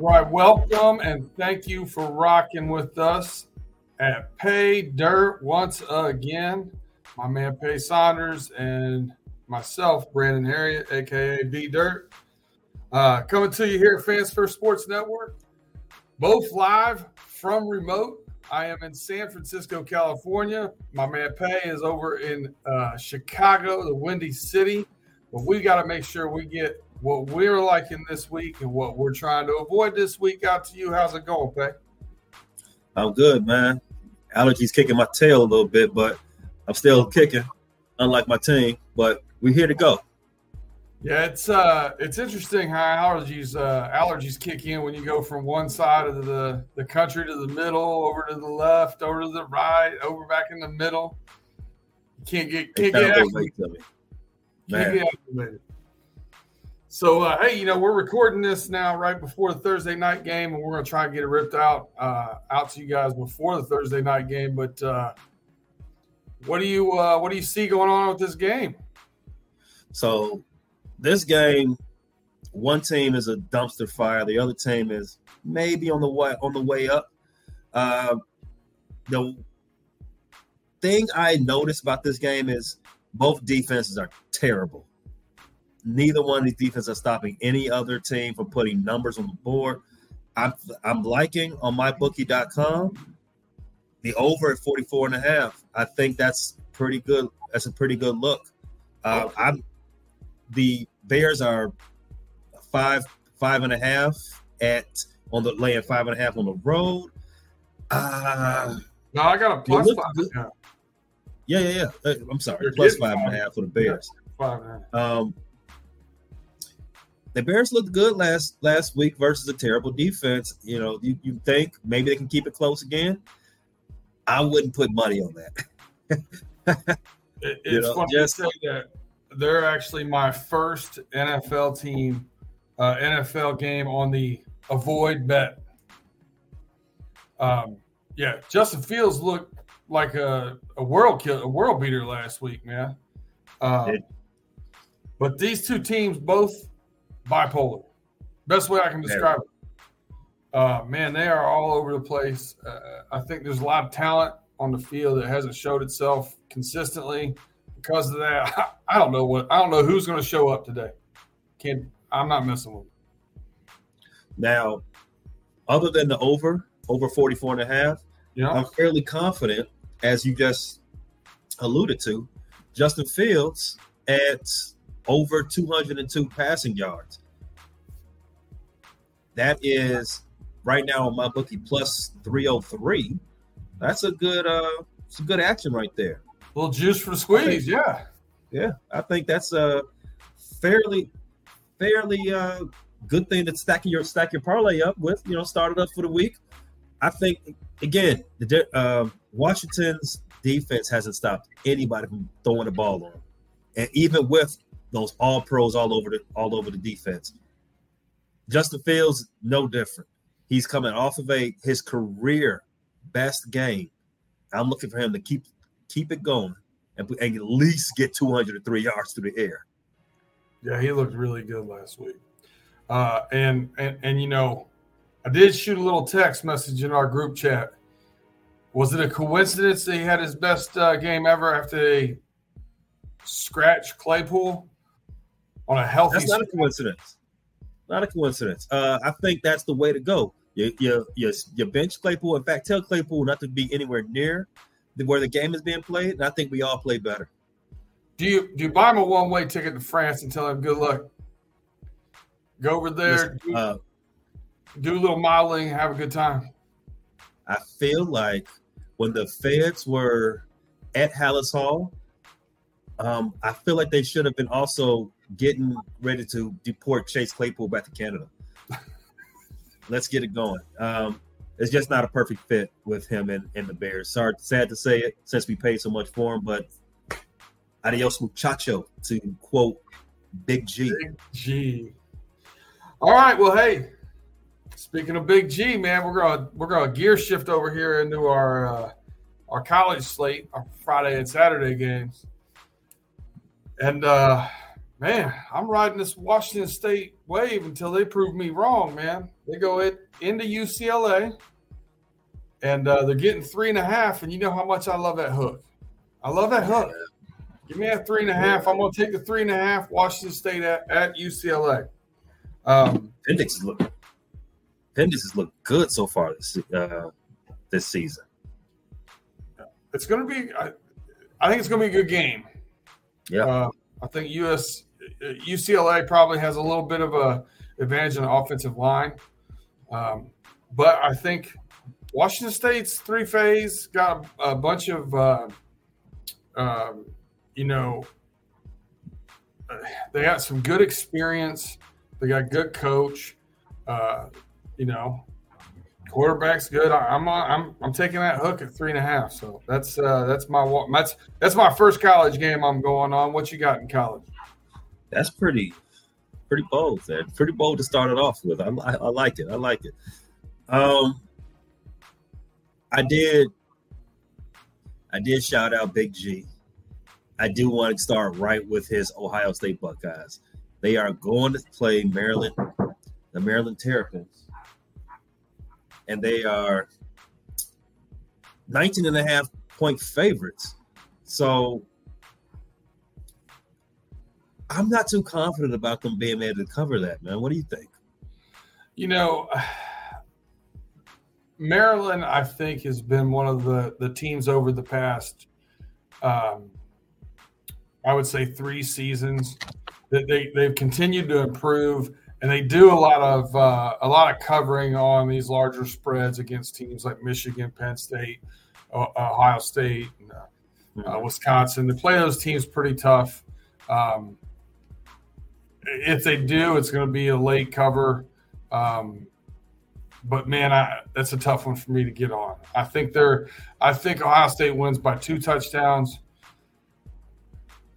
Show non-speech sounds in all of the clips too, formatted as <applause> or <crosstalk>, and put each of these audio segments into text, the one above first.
right, welcome and thank you for rocking with us at Pay Dirt once again. My man Pay Saunders and myself, Brandon Herriott, aka B Dirt, uh, coming to you here at Fans First Sports Network, both live from remote. I am in San Francisco, California. My man Pay is over in uh, Chicago, the Windy City. But we got to make sure we get what we're liking this week and what we're trying to avoid this week out to you. How's it going, Pay? I'm good, man. Allergies kicking my tail a little bit, but I'm still kicking, unlike my team. But we're here to go. Yeah, it's uh, it's interesting how allergies uh, allergies kick in when you go from one side of the the country to the middle, over to the left, over to the right, over back in the middle. You can't get can't get activated. Can't get activated. So uh, hey, you know we're recording this now right before the Thursday night game, and we're gonna try and get it ripped out uh, out to you guys before the Thursday night game. But uh, what do you uh, what do you see going on with this game? So this game, one team is a dumpster fire, the other team is maybe on the way on the way up. Uh, the thing I noticed about this game is both defenses are terrible. Neither one of these defenses are stopping any other team from putting numbers on the board. I'm, I'm liking on mybookie.com the over at 44 and a half. I think that's pretty good. That's a pretty good look. Uh, I'm the Bears are five five and a half at on the laying five and a half on the road. Uh, no, I got a plus five. Yeah, yeah, yeah. I'm sorry, plus five and a half for the Bears. Five and a half. Um, the Bears looked good last last week versus a terrible defense. You know, you, you think maybe they can keep it close again. I wouldn't put money on that. <laughs> it, it's you know, funny just, to say that they're actually my first NFL team, uh, NFL game on the avoid bet. Um, yeah, Justin Fields looked like a, a world kill, a world beater last week, man. Um, but these two teams both bipolar. Best way I can describe it. Uh, man, they are all over the place. Uh, I think there's a lot of talent on the field that hasn't showed itself consistently because of that. <laughs> I, don't know what I don't know who's going to show up today. Can I'm not messing with. Now, other than the over over 44 and a half, yeah. I'm fairly confident, as you just alluded to, Justin Fields at over 202 passing yards. That is right now on my bookie plus 303. That's a good uh some good action right there. A little juice for the squeeze, yeah. Yeah. I think that's a fairly fairly uh good thing to stack your stack your parlay up with, you know, started up for the week. I think again, the uh, Washington's defense hasn't stopped anybody from throwing the ball on, and even with those all pros all over the all over the defense. Justin Fields, no different. He's coming off of a his career best game. I'm looking for him to keep keep it going and, and at least get 203 yards through the air. Yeah, he looked really good last week. Uh, and and and you know, I did shoot a little text message in our group chat. Was it a coincidence that he had his best uh, game ever after they scratch Claypool? On a healthy. That's not a coincidence. Not a coincidence. Uh, I think that's the way to go. You, you, you, you bench Claypool. In fact, tell Claypool not to be anywhere near where the game is being played, and I think we all play better. Do you do you buy him a one way ticket to France and tell him good luck? Go over there, do, uh, do a little modeling, have a good time. I feel like when the feds were at Halas Hall, um, I feel like they should have been also getting ready to deport Chase Claypool back to Canada. <laughs> Let's get it going. Um, it's just not a perfect fit with him and, and the Bears. Sorry, sad to say it, since we paid so much for him, but adios muchacho, to quote Big G. Big G. All right, well, hey, speaking of Big G, man, we're gonna we're gonna gear shift over here into our uh, our college slate, our Friday and Saturday games, and uh, man, I'm riding this Washington State wave until they prove me wrong, man. They go it into UCLA, and uh, they're getting three and a half. And you know how much I love that hook. I love that hook. Give me that three and a half. I'm going to take the three and a half. Washington State at, at UCLA. Um, Penix is look. Penix has looked good so far this uh, this season. It's going to be. I, I, think it's going to be a good game. Yeah. Uh, I think US UCLA probably has a little bit of a advantage in the offensive line, um, but I think Washington State's three phase got a, bunch of, uh, um, you know, they got some good experience. They got good coach. Uh, you know, quarterback's good. I, am I'm I'm taking that hook at three and a half. So that's uh, that's my that's that's my first college game I'm going on. What you got in college? That's pretty pretty bold. There, pretty bold to start it off with. I, I, I like it. I like it. Um, I did I did shout out Big G. I do want to start right with his Ohio State Buckeyes. They are going to play Maryland, the Maryland Terrapins and they are 19 and a half point favorites. So I'm not too confident about them being able to cover that, man. What do you think? You know, Maryland, I think, has been one of the, the teams over the past, um, I would say, three seasons that they, they've continued to improve and they do a lot of uh, a lot of covering on these larger spreads against teams like Michigan, Penn State, Ohio State, and, uh, uh, Wisconsin. They play those teams pretty tough. Um, if they do, it's going to be a late cover. Um, but man, I, that's a tough one for me to get on. I think they're. I think Ohio State wins by two touchdowns,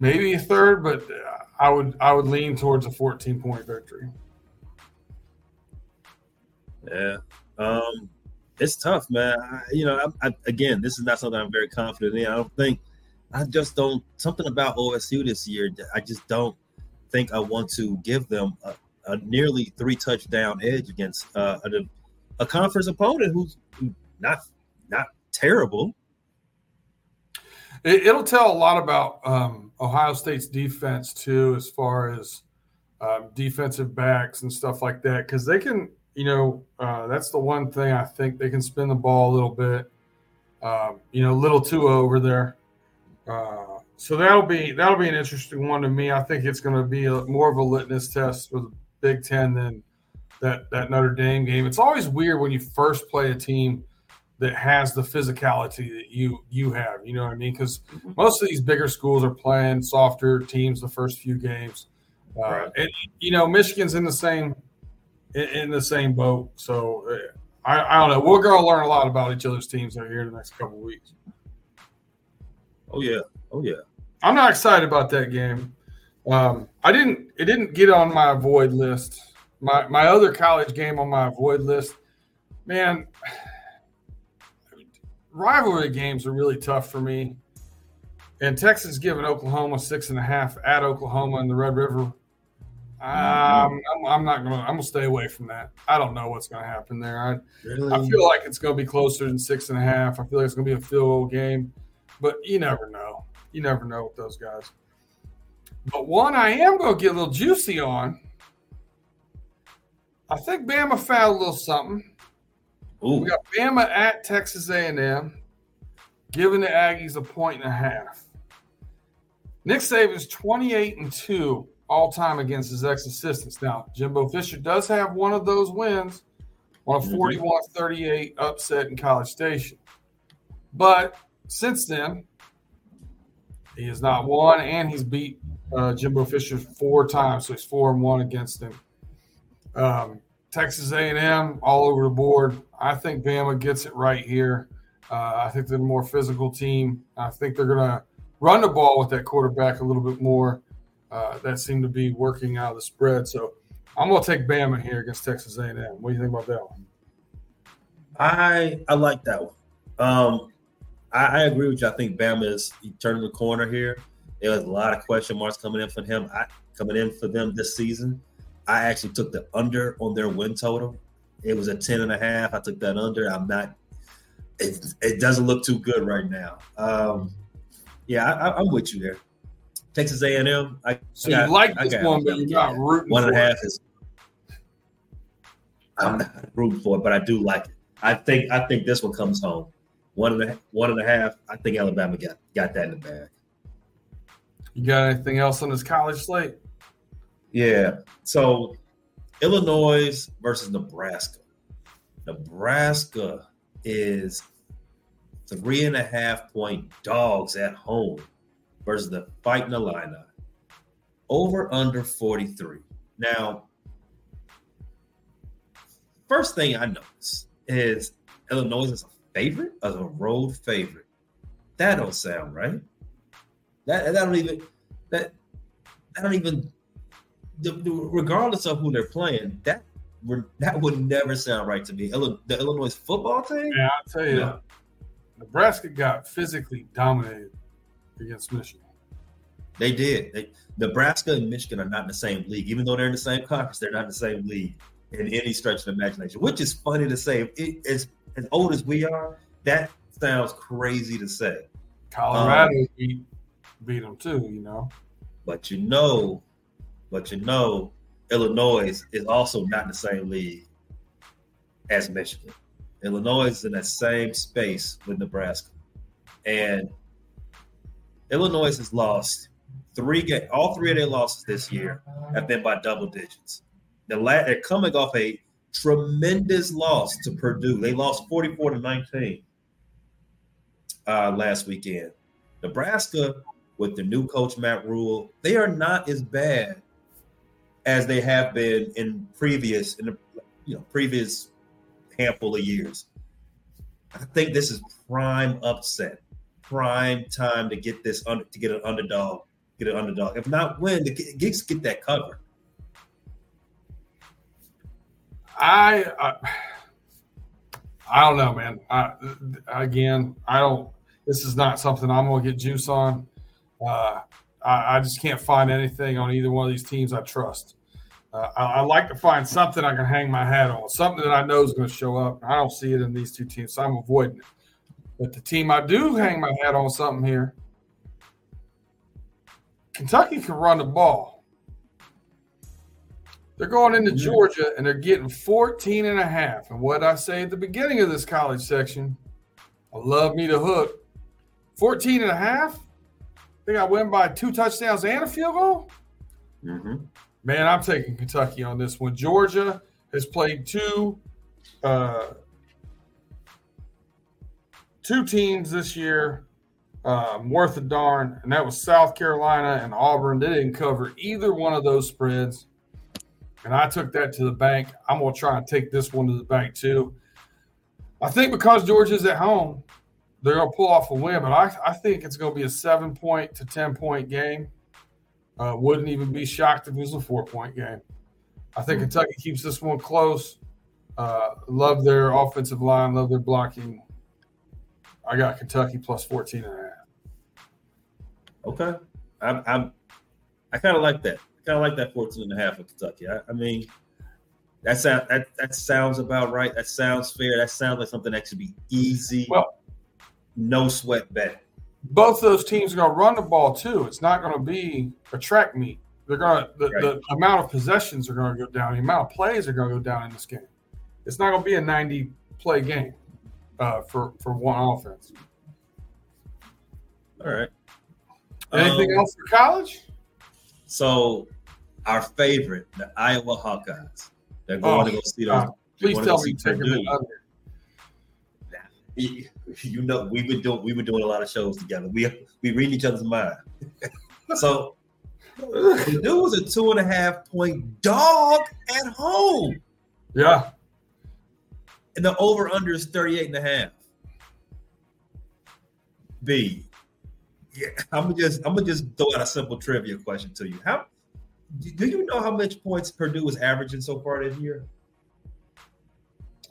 maybe a third, but I would I would lean towards a 14 point victory. Yeah. Um, it's tough, man. I, you know, I, I, again, this is not something I'm very confident in. I don't think, I just don't, something about OSU this year, I just don't think I want to give them a, a nearly three touchdown edge against uh, a, a conference opponent who's not not terrible. It, will tell a lot about um, Ohio State's defense too, as far as um, defensive backs and stuff like that, because they can you know, uh, that's the one thing I think they can spin the ball a little bit. Um, you know, little too over there. Uh, so that'll be that'll be an interesting one to me. I think it's going to be a, more of a litmus test for the Big Ten than that that Notre Dame game. It's always weird when you first play a team that has the physicality that you you have. You know what I mean? Because mm-hmm. most of these bigger schools are playing softer teams the first few games. Uh. And you know, Michigan's in the same in, in the same boat. So uh, I, I, don't know. We're going to learn a lot about each other's teams here in the next couple weeks. Oh yeah, oh yeah. I'm not excited about that game. Um, I didn't. It didn't get on my avoid list. My my other college game on my avoid list. Man, rivalry games are really tough for me. And Texas giving Oklahoma six and a half at Oklahoma in the Red River um, I'm, I'm, not going. to I'm gonna stay away from that. I don't know what's going to happen there. I, really? I feel like it's going to be closer than six and a half. I feel like it's going to be a field goal game, but you never know. You never know with those guys. But one I am going to get a little juicy on. I think Bama found a little something. Ooh. We got Bama at Texas A&M, giving the Aggies a point and a half. Nick Saban's 28 and 2 all time against his ex assistants. Now, Jimbo Fisher does have one of those wins on a mm-hmm. 41 38 upset in College Station. But since then, he has not won, and he's beat uh, Jimbo Fisher four times, so he's four and one against him. Um, Texas A&M all over the board. I think Bama gets it right here. Uh, I think they're a more physical team. I think they're going to run the ball with that quarterback a little bit more uh, that seemed to be working out of the spread. So I'm going to take Bama here against Texas A&M. What do you think about that one? I I like that one. Um, I, I, agree with you. I think Bama is turning the corner here. There was a lot of question marks coming in for him. I coming in for them this season. I actually took the under on their win total. It was a 10 and a half. I took that under. I'm not it, it doesn't look too good right now. Um, yeah, I, am with you there. Texas A&M. I, so got, you like this one, but you're not rooting. One and a half is. I'm not rooting for it, but I do like it. I think I think this one comes home. One and a one and a half. I think Alabama got got that in the bag. You got anything else on this college slate? Yeah. So Illinois versus Nebraska. Nebraska is three and a half point dogs at home versus the Fighting Illini. Over under 43. Now, first thing I notice is Illinois is a favorite, as a road favorite. That don't sound right. That that don't even that that don't even the, the, regardless of who they're playing, that that would never sound right to me. The Illinois football team. Yeah, I'll tell you, no. Nebraska got physically dominated against Michigan. They did. They, Nebraska and Michigan are not in the same league, even though they're in the same conference. They're not in the same league in any stretch of imagination. Which is funny to say. It, as as old as we are, that sounds crazy to say. Colorado um, beat beat them too, you know. But you know, but you know, Illinois is also not in the same league as Michigan. Illinois is in that same space with Nebraska. And Illinois has lost three games. All three of their losses this year have been by double digits. The la- they're coming off a tremendous loss to Purdue. They lost 44 to 19 uh, last weekend. Nebraska, with the new coach Matt Rhule, they are not as bad as they have been in previous in the you know previous handful of years. I think this is prime upset, prime time to get this under to get an underdog, get an underdog. If not win, the Geeks get that cover. I, I I don't know, man. I, again, I don't. This is not something I'm going to get juice on. Uh, I, I, just can't find anything on either one of these teams I trust. Uh, I, I, like to find something I can hang my hat on, something that I know is going to show up. I don't see it in these two teams, so I'm avoiding it. But the team I do hang my hat on something here, Kentucky can run the ball. They're going into Georgia and they're getting 14 and a half. And what I say at the beginning of this college section, I love me to hook. 14 and a half? Think I win by two touchdowns and a field goal? Mm-hmm. Man, I'm taking Kentucky on this one. Georgia has played two uh, two teams this year um, worth a darn, and that was South Carolina and Auburn. They didn't cover either one of those spreads, and I took that to the bank. I'm going to try and take this one to the bank too. I think because Georgia's at home, they're going to pull off a win, but I, I think it's going to be a seven point to 10 point game. Uh, wouldn't even be shocked if it was a four point game. I think hmm. Kentucky keeps this one close. Uh, love their offensive line, love their blocking. I got Kentucky plus 14 and a half. Okay. I'm, I'm I kind of like that. Kind of like that 14 and a half of Kentucky. I, I mean, that, sound, that, that sounds about right. That sounds fair. That sounds like something that should be easy. Well, no sweat bet both those teams are going to run the ball too. It's not going to be a track meet. They're going to the, right. the amount of possessions are going to go down. The amount of plays are going to go down in this game. It's not going to be a ninety play game uh, for for one offense. All right. Anything um, else for college? So, our favorite, the Iowa Hawkeyes. They're going oh, to go see those. Please tell me you take you know, we've been doing we've been doing a lot of shows together. We we read each other's mind. <laughs> so the dude was a two and a half point dog at home. Yeah. And the over under is 38 and a half. B. Yeah, I'm gonna just I'm gonna just throw out a simple trivia question to you. How do you know how much points Purdue is averaging so far this year?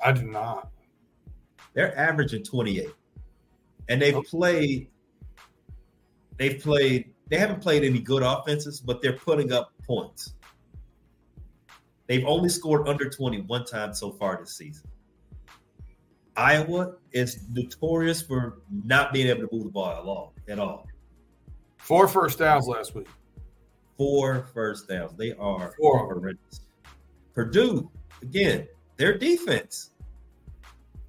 I do not. They're averaging 28. And they've played they've played they haven't played any good offenses, but they're putting up points. They've only scored under 20 one time so far this season. Iowa is notorious for not being able to move the ball at all. At all. Four first downs last week. Four first downs. They are Four. horrendous. Purdue, again, their defense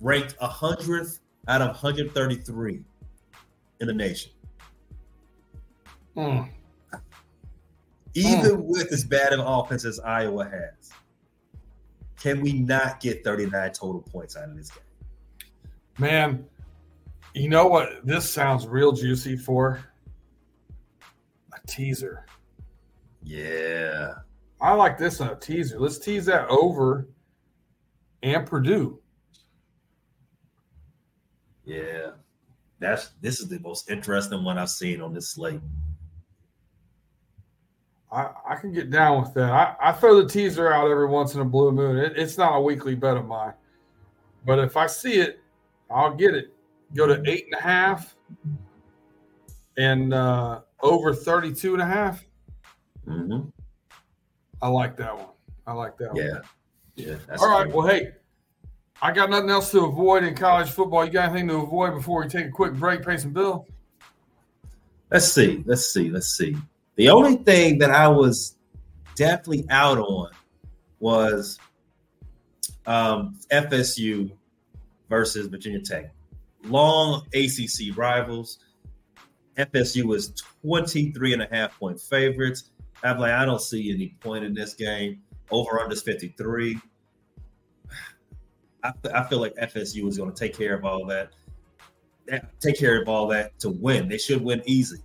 ranked 100th out of 133 in the nation. Hmm. Even with as bad an offense as Iowa has, can we not get 39 total points out of this game? Man, you know what? This sounds real juicy for teaser. Yeah. I like this on a teaser. Let's tease that over and Purdue. Yeah. That's this is the most interesting one I've seen on this slate. I, I can get down with that. I, I throw the teaser out every once in a blue moon. It, it's not a weekly bet of mine. But if I see it, I'll get it. Go to eight and a half and uh, over 32 and a half. Mm-hmm. I like that one. I like that one. Yeah. Yeah. All right. Well, hey, I got nothing else to avoid in college football. You got anything to avoid before we take a quick break, pay some bill? Let's see. Let's see. Let's see. The only thing that I was definitely out on was um, FSU versus Virginia Tech. Long ACC rivals. FSU was 23 and a half point favorites. I'm like, I don't see any point in this game. Over under is 53. I, I feel like FSU is going to take care of all that. Take care of all that to win. They should win easy.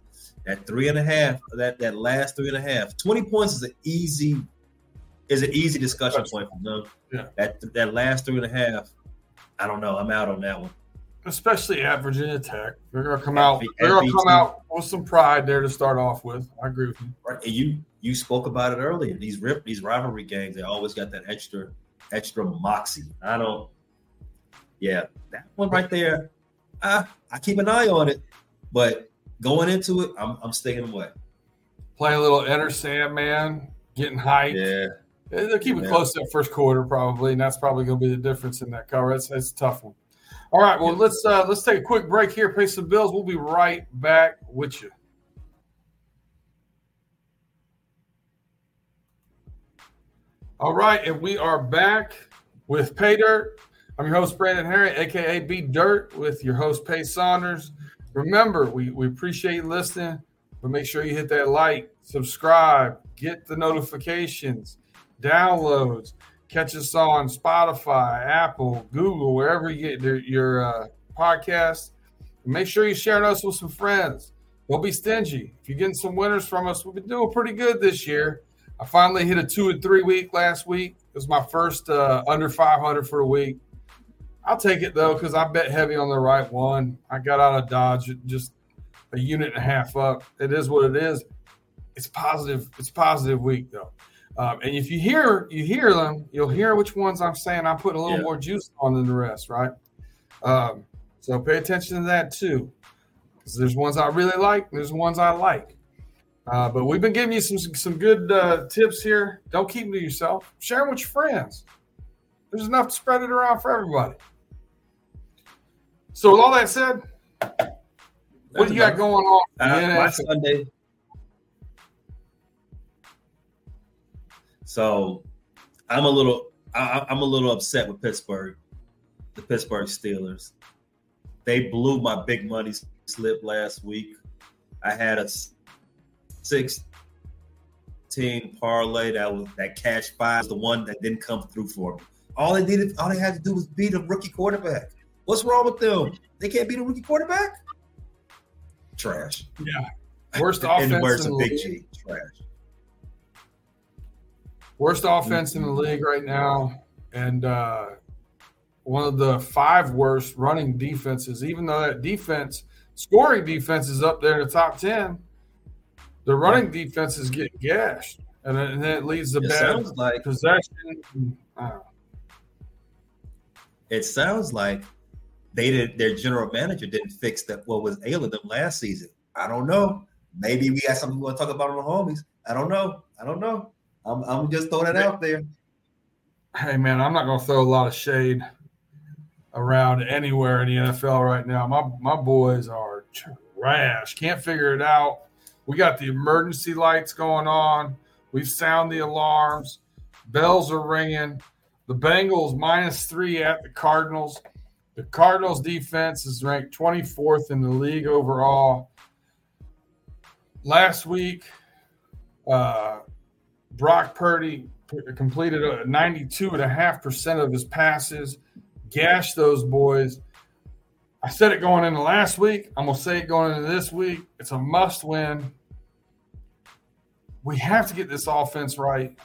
That three and a half, that that last three and a half, 20 points is an easy, is an easy discussion point for them. Yeah. That that last three and a half, I don't know. I'm out on that one. Especially at Virginia Tech. They're gonna come out they're gonna come out with some pride there to start off with. I agree with you. Right. And you you spoke about it earlier. These rip these rivalry games, they always got that extra extra moxie. I don't. Yeah, that one right there. I I keep an eye on it, but going into it, I'm I'm staying away. Playing a little Enter Sandman, getting hyped. Yeah. They'll keep it Yeah. close to that first quarter, probably, and that's probably going to be the difference in that cover. That's, that's a tough one. All right, well let's uh, let's take a quick break here, pay some bills. We'll be right back with you. All right, and we are back with Pay Dirt. I'm your host Brandon Harry, aka B Dirt, with your host Pay Saunders. Remember, we, we appreciate you listening, but make sure you hit that like, subscribe, get the notifications, downloads, catch us on Spotify, Apple, Google, wherever you get your, your uh, podcast. Make sure you're sharing us with some friends. Don't be stingy. If you're getting some winners from us, we've been doing pretty good this year. I finally hit a two and three week last week. It was my first uh, under 500 for a week. I'll take it though because I bet heavy on the right one. I got out of Dodge just a unit and a half up. It is what it is. It's positive. It's positive week though. Um, and if you hear you hear them, you'll hear which ones I'm saying I put a little Yeah. more juice on than the rest, right? Um, so pay attention to that too, because there's ones I really like. And there's ones I like. Uh, but we've been giving you some some good uh, tips here. Don't keep them to yourself. Share them with your friends. There's enough to spread it around for everybody. So with all that said, what do you got going on? Uh, my Sunday. So, I'm a little, I, I'm a little upset with Pittsburgh, the Pittsburgh Steelers. They blew my big money slip last week. I had a six team parlay that was that cash five was the one that didn't come through for me. All they needed, all they had to do was beat a rookie quarterback. What's wrong with them? They can't beat a rookie quarterback. Trash. Yeah. Worst <laughs> in the offense in of the Big league. G. Trash. Worst offense in the league right now, and uh, one of the five worst running defenses. Even though that defense, scoring defense, is up there in the top ten, the running defense is getting gashed, and then, and then it leads to It bad sounds like possession. It sounds like they did their general manager didn't fix that what was ailing them last season. I don't know. maybe we got something we want to talk about on the homies. I don't know. I don't know. I'm, I'm just throwing it out there. Hey man, I'm not gonna throw a lot of shade around anywhere in the NFL right now. My my boys are trash. Can't figure it out. We got the emergency lights going on. We've sound the alarms. Bells are ringing. The Bengals minus three at the Cardinals. The Cardinals defense is ranked 24th in the league overall. Last week, uh, Brock Purdy completed a 92.5% of his passes, gashed those boys. I said it going into last week. I'm going to say it going into this week. It's a must win. We have to get this offense right.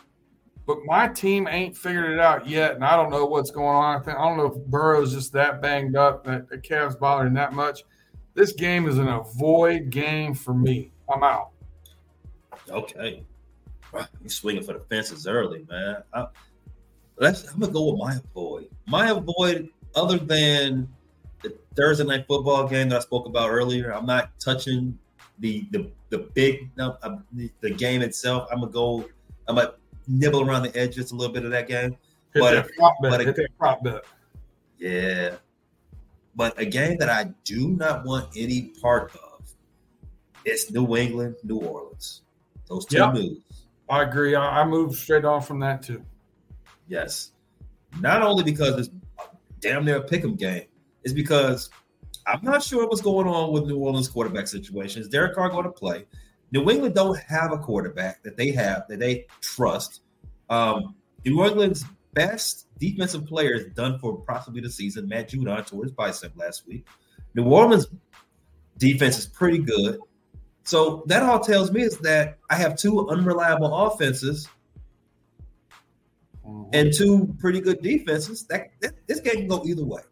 But my team ain't figured it out yet, and I don't know what's going on. I, think, I don't know if Burrow's just that banged up that the Cavs bothering that much. This game is an avoid game for me. I'm out. Okay. <laughs> You swinging for the fences early, man. I, let's. I'm gonna go with my avoid. My avoid, other than the Thursday night football game that I spoke about earlier, I'm not touching the the the big uh, the, game itself. I'm gonna go. I'm gonna nibble around the edges a little bit of that game. Hit but that prop bet. Hit that prop bet. yeah, but a game that I do not want any part of is New England, New Orleans. Those two Yep. moves. I agree. I, I moved straight on from that too. Yes. Not only because it's damn near a pick'em game, it's because I'm not sure what's going on with New Orleans quarterback situation. Is Derek Carr going to play? New England don't have a quarterback that they have that they trust. Um, New England's best defensive player is done for possibly the season. Matt Judon tore his bicep last week. New Orleans defense is pretty good. So that all tells me is that I have two unreliable offenses mm-hmm. and two pretty good defenses. That, that this game can go either way.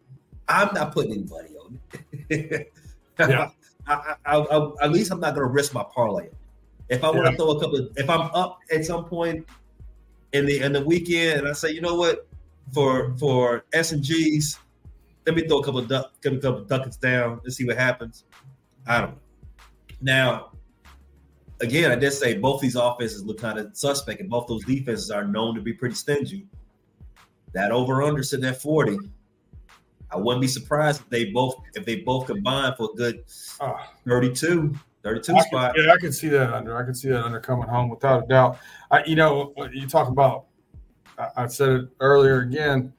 I'm not putting anybody on it. <laughs> Yeah. I, I, I, at least I'm not going to risk my parlay. If I want Yeah. to throw a couple, of, if I'm up at some point in the in the weekend, and I say, you know what, for for S and G's, let me throw a couple of duck, a couple of ducats down and see what happens. I don't know. Now, again, I did say both these offenses look kind of suspect, and both those defenses are known to be pretty stingy. That over under sitting at 40. I wouldn't be surprised if they both if they both combine for a good Ah. 32, 32 I can- spot. yeah, I can see that under. I can see that under coming home without a doubt. I, you know, you talk about. I, I said it earlier again.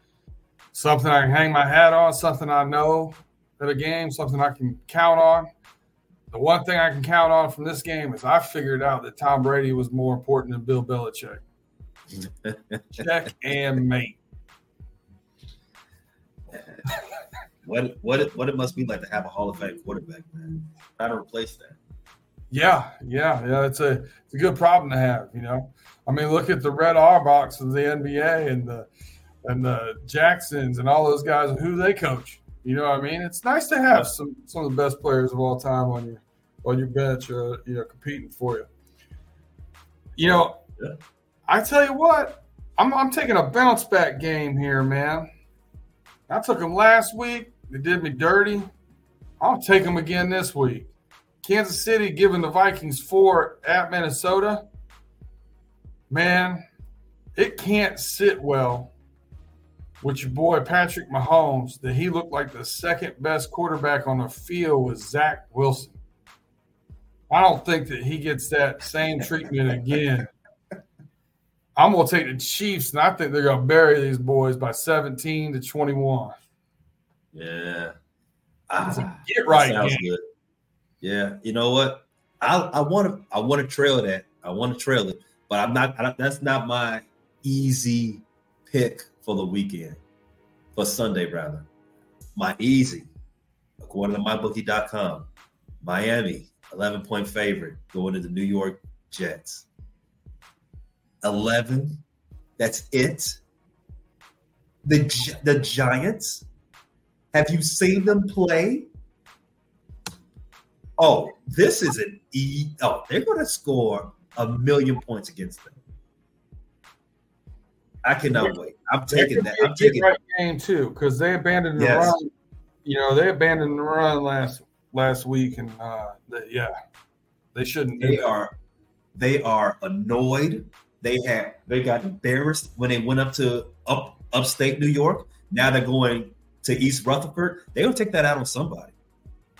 Something I can hang my hat on. Something I know at a game. Something I can count on. The one thing I can count on from this game is I figured out that Tom Brady was more important than Bill Belichick. <laughs> Check and mate. What what it, what it must be like to have a Hall of Fame quarterback, man. Try to replace that. Yeah, yeah, yeah. It's a it's a good problem to have, you know. I mean, look at the Red Auerbachs of the NBA and the and the Jacksons and all those guys and who they coach. You know what I mean? It's nice to have some some of the best players of all time on your on your bench, uh, you know, competing for you. You know, Yeah. I tell you what, I'm I'm taking a bounce back game here, man. I took them last week. They did me dirty. I'll take them again this week. Kansas City giving the Vikings four at Minnesota. Man, it can't sit well with your boy Patrick Mahomes that he looked like the second best quarterback on the field was Zach Wilson. I don't think that he gets that same treatment again. I'm gonna take the Chiefs, and I think they're gonna bury these boys by 17 to 21. Yeah. It's a Ah, get right sounds game. good. Yeah. You know what? I I want to I want to trail that. I want to trail it, but I'm not. I, that's not my easy pick for the weekend, for Sunday rather. My easy, according to mybookie.com, Miami 11 point favorite going to the New York Jets. 11. That's it. The the Giants. Have you seen them play? Oh, this is an E. Oh, they're going to score a million points against them. I cannot wait. I'm taking that. I'm taking. right game too because they abandoned the Yes. run. You know they abandoned the run last last week, and uh, the, yeah, They shouldn't. They are they are annoyed. They have they got embarrassed when they went up to up upstate New York. Now they're going to East Rutherford. They're gonna take that out on somebody.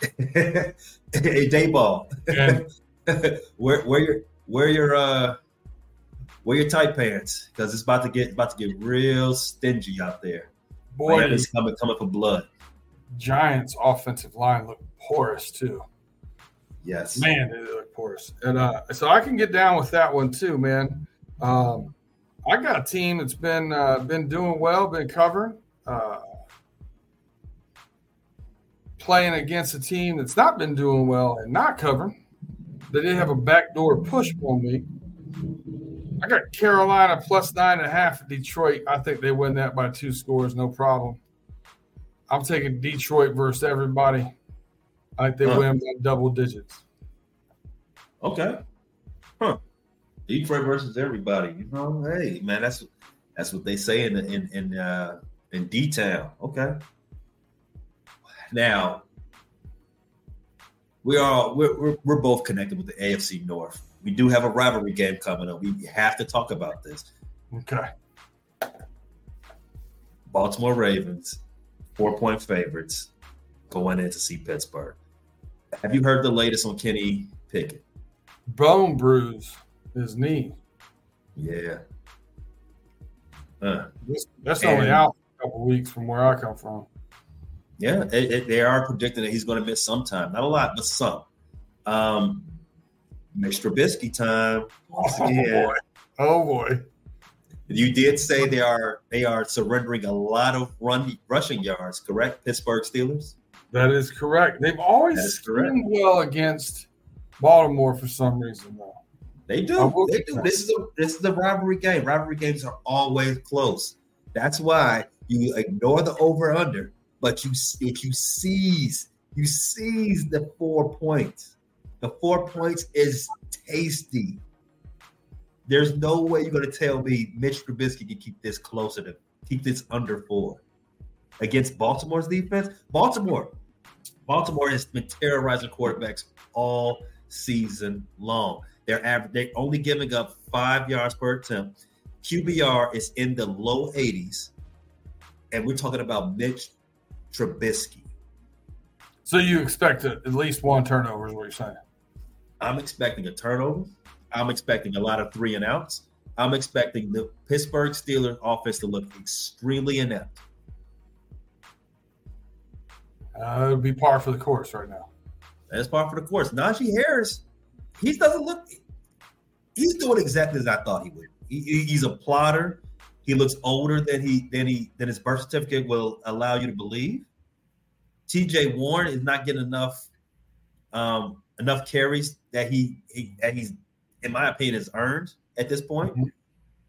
<laughs> hey, Daboll. <laughs> where where your where your uh wear your tight pants because it's about to get about to get real stingy out there. Boy, it's coming coming for blood. Giants offensive line look porous too. Yes, man, they look porous, and uh, so I can get down with that one too, man. Um, I got a team that's been uh, been doing well, been covering. Uh, playing against a team that's not been doing well and not covering. They did have a backdoor push on me. I got Carolina plus nine and a half at Detroit. I think they win that by two scores, no problem. I'm taking Detroit versus everybody. I think they huh. win by double digits. Okay. Huh. Detroit versus everybody. You know, hey man, that's that's what they say in in in uh, in D town. Okay. Now we are we're, we're, we're both connected with the AFC North we do have a rivalry game coming up. We have to talk about this. Okay. Baltimore Ravens, four point favorites going in to see Pittsburgh. Have you heard the latest on Kenny Pickett? Bone bruise his knee. Yeah. Uh, that's only out a couple weeks from where I come from. Yeah, it, it, they are predicting that he's going to miss some time. Not a lot, but some. Um, Mitch Trubisky time. Oh, yeah. boy. Oh boy. You did say they are they are surrendering a lot of run rushing yards, correct? Pittsburgh Steelers. That is correct. They've always done well against Baltimore for some reason, though. They do. They do. This is a this is a rivalry game. Rivalry games are always close. That's why you ignore the over under, but you if you seize you seize the four points the four points is tasty. There's no way you're going to tell me Mitch Trubisky can keep this closer to keep this under four against Baltimore's defense. Baltimore, Baltimore has been terrorizing quarterbacks all season long. They're average, they're only giving up five yards per attempt. QBR is in the low 80s, and we're talking about Mitch Trubisky. So you expect at least one turnover, is what you're saying? I'm expecting a turnover. I'm expecting a lot of three and outs. I'm expecting the Pittsburgh Steelers offense to look extremely inept. Uh, it would be par for the course right now. That's par for the course. Najee Harris, he doesn't look. He's doing exactly as I thought he would. He, he's a plotter. He looks older than he than he than his birth certificate will allow you to believe. T.J. Warren is not getting enough um, enough carries that he, he that he's, in my opinion, has earned at this point. Mm-hmm.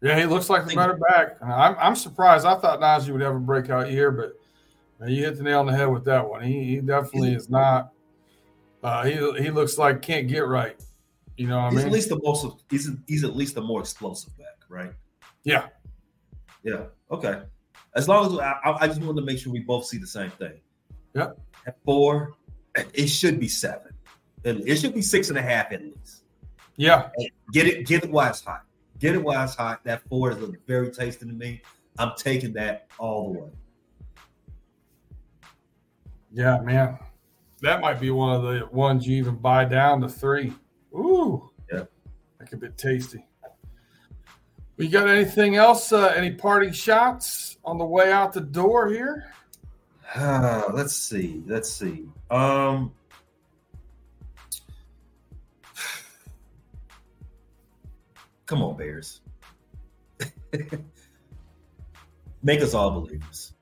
Yeah, he looks like a better back. I'm, I'm surprised. I thought Najee would have a breakout year, but you hit the nail on the head with that one. He, he definitely is not. Uh, he he looks like can't get right. You know, what he's I mean, at least the most. He's he's at least the more explosive back, right? Yeah. Yeah. Okay. As long as I, I just wanted to make sure we both see the same thing. Yep. At four, it should be seven. It should be six and a half at least. Yeah. Get it, get it while it's hot. Get it while it's hot. That four is very tasty to me. I'm taking that all the way. Yeah, man. That might be one of the ones you even buy down to three. Ooh. Yeah. That could be tasty. We got anything else? Uh, any parting shots on the way out the door here? Uh, let's see. Let's see. Um, Come on, Bears. <laughs> Make us all believers.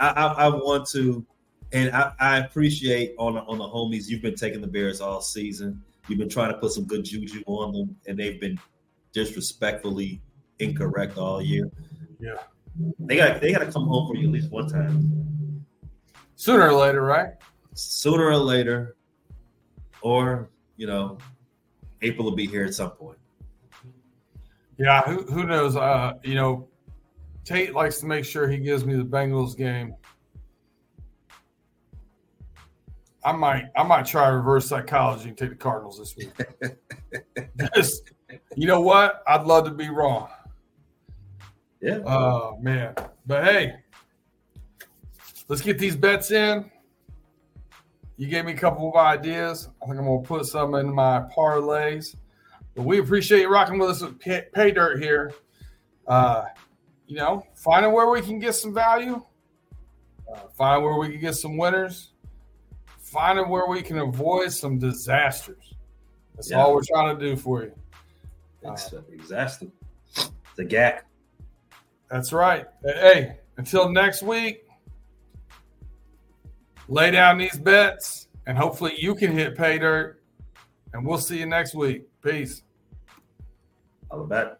I, I, I want to, and I, I appreciate on the, on the homies. You've been taking the Bears all season. You've been trying to put some good juju on them, and they've been disrespectfully incorrect all year. Yeah, they got they got to come home for you at least one time. Sooner or later, right? Sooner or later, or you know, April will be here at some point. Yeah, who, who knows? Uh, you know, Tate likes to make sure he gives me the Bengals game. I might I might try reverse psychology and take the Cardinals this week. <laughs> Just, you know what? I'd love to be wrong. Yeah. Oh man. But hey, let's get these bets in. You gave me a couple of ideas. I think I'm gonna put some in my parlays. But we appreciate you rocking with us with Pay, Dirt here. Uh, you know, finding where we can get some value, uh, finding where we can get some winners, finding where we can avoid some disasters. That's Yeah. all we're trying to do for you. Ex- Exactly. The GAC. That's right. Hey, until next week, lay down these bets and hopefully you can hit pay dirt. And we'll see you next week. Peace. All about.